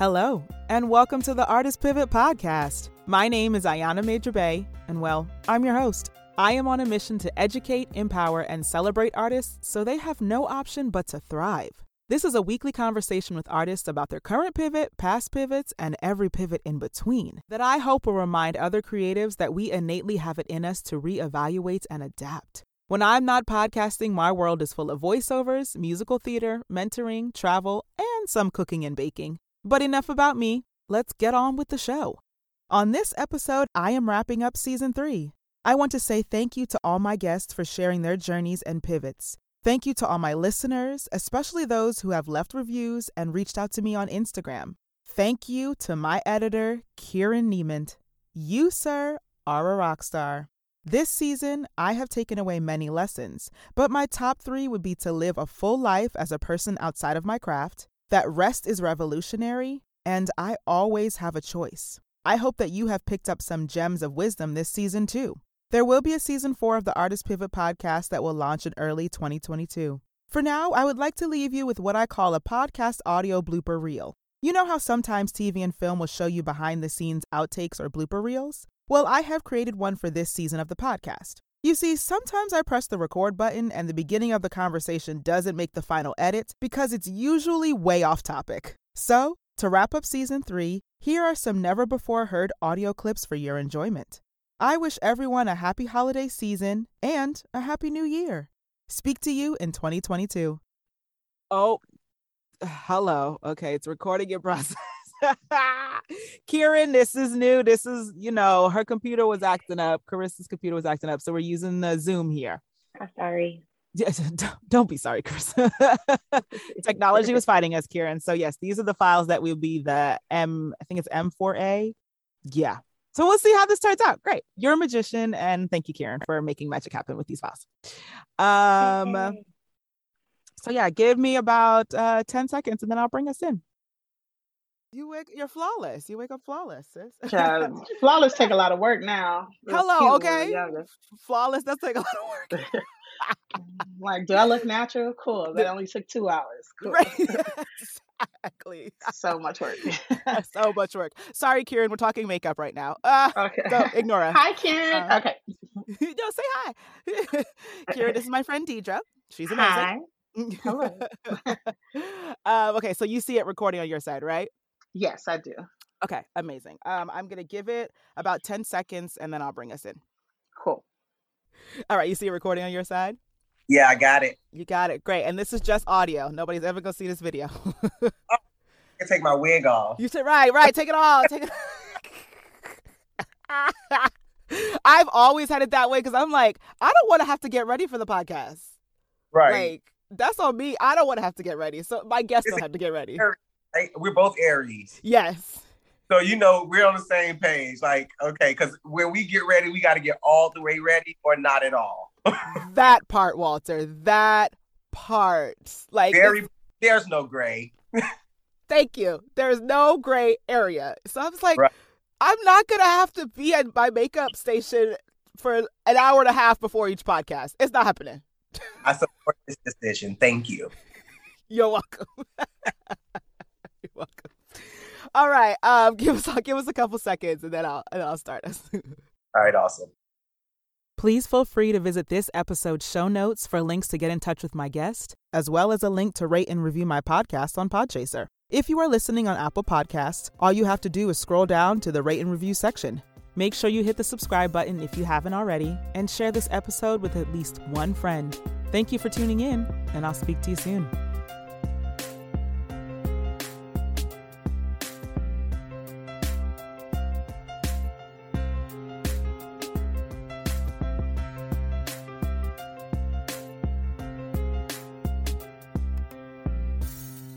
Hello, and welcome to the Artist Pivot Podcast. My name is Ayana Major Bey, and well, I'm your host. I am on a mission to educate, empower, and celebrate artists so they have no option but to thrive. This is a weekly conversation with artists about their current pivot, past pivots, and every pivot in between that I hope will remind other creatives that we innately have it in us to reevaluate and adapt. When I'm not podcasting, my world is full of voiceovers, musical theater, mentoring, travel, and some cooking and baking. But enough about me. Let's get on with the show. On this episode, I am wrapping up season three. I want to say thank you to all my guests for sharing their journeys and pivots. Thank you to all my listeners, especially those who have left reviews and reached out to me on Instagram. Thank you to my editor, Kieran Niemand. You, sir, are a rock star. This season, I have taken away many lessons, but my top three would be to live a full life as a person outside of my craft, that rest is revolutionary, and I always have a choice. I hope that you have picked up some gems of wisdom this season too. There will be a season four of the Artist Pivot podcast that will launch in early 2022. For now, I would like to leave you with what I call a podcast audio blooper reel. You know how sometimes TV and film will show you behind the scenes outtakes or blooper reels? Well, I have created one for this season of the podcast. You see, sometimes I press the record button and the beginning of the conversation doesn't make the final edit because it's usually way off topic. So, to wrap up season three, here are some never before heard audio clips for your enjoyment. I wish everyone a happy holiday season and a happy new year. Speak to you in 2022. Oh, hello. Okay, it's recording in process. Kieran, this is new. This is, you know, her computer was acting up. Carissa's computer was acting up. So we're using the Zoom here. I'm sorry. Yes, don't be sorry, Chris. Technology was fighting us, Kieran. So yes, these are the files that will be the M. I think it's M4A. Yeah. So we'll see how this turns out. Great. You're a magician, and thank you, Kieran, for making magic happen with these files. Um. So yeah, give me about uh, ten seconds, and then I'll bring us in. You wake, you're flawless. You wake up flawless, sis. Child, flawless take a lot of work now. Hello, okay. Flawless does take a lot of work. like, do I look natural? Cool. That only took two hours. Cool. Right. exactly. so much work. so much work. Sorry, Kieran. We're talking makeup right now. Uh, okay. So ignore us. Hi, Kieran. Uh, okay. no, say hi. Kieran, this is my friend Deidre. She's amazing. Hi. Hello. um, okay, so you see it recording on your side, right? Yes, I do. Okay, amazing. Um, I'm gonna give it about 10 seconds and then I'll bring us in. Cool. All right, you see a recording on your side? Yeah, I got it. You got it. Great. And this is just audio. Nobody's ever gonna see this video. oh, I can take my wig off. You said right, right. Take it off. Take it. I've always had it that way because I'm like, I don't want to have to get ready for the podcast. Right. Like that's on me. I don't want to have to get ready. So my guests don't have to get ready we're both Aries. Yes. So you know we're on the same page. Like, okay, because when we get ready, we got to get all the way ready or not at all. that part, Walter. That part. Like very. There's no gray. thank you. There's no gray area. So I was like, right. I'm not gonna have to be at my makeup station for an hour and a half before each podcast. It's not happening. I support this decision. Thank you. You're welcome welcome. All right. Um, give us give us a couple seconds and then I'll and I'll start us. All right, awesome. Please feel free to visit this episode's show notes for links to get in touch with my guest, as well as a link to rate and review my podcast on Podchaser. If you are listening on Apple Podcasts, all you have to do is scroll down to the rate and review section. Make sure you hit the subscribe button if you haven't already, and share this episode with at least one friend. Thank you for tuning in, and I'll speak to you soon.